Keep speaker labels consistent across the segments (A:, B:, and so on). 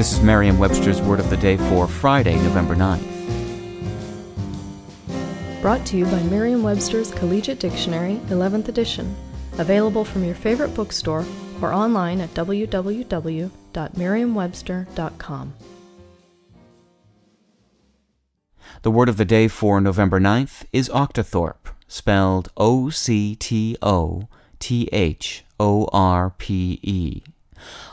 A: This is Merriam Webster's Word of the Day for Friday, November 9th.
B: Brought to you by Merriam Webster's Collegiate Dictionary, 11th edition. Available from your favorite bookstore or online at www.merriam-webster.com.
A: The word of the day for November 9th is octothorpe, spelled O C T O T H O R P E.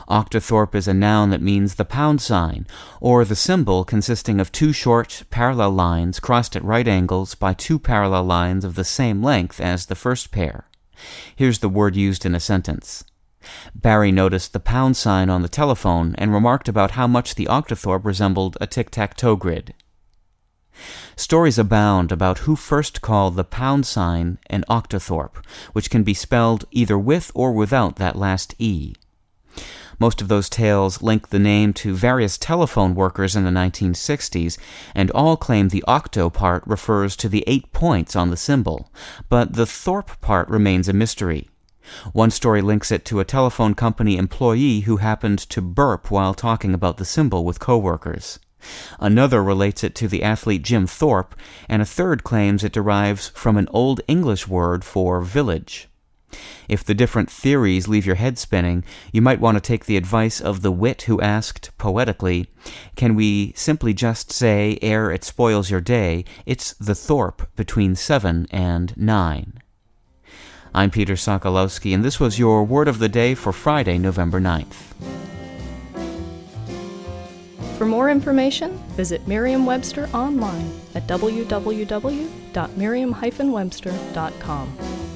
A: Octothorpe is a noun that means the pound sign, or the symbol consisting of two short, parallel lines crossed at right angles by two parallel lines of the same length as the first pair. Here's the word used in a sentence. Barry noticed the pound sign on the telephone and remarked about how much the octothorpe resembled a tic tac toe grid. Stories abound about who first called the pound sign an octothorpe, which can be spelled either with or without that last E. Most of those tales link the name to various telephone workers in the 1960s, and all claim the octo part refers to the eight points on the symbol, but the Thorpe part remains a mystery. One story links it to a telephone company employee who happened to burp while talking about the symbol with coworkers. Another relates it to the athlete Jim Thorpe, and a third claims it derives from an Old English word for village. If the different theories leave your head spinning, you might want to take the advice of the wit who asked, poetically, Can we simply just say, ere it spoils your day, it's the Thorpe between seven and nine? I'm Peter Sokolowski, and this was your Word of the Day for Friday, November 9th.
B: For more information, visit Merriam-Webster online at www.merriam-webster.com.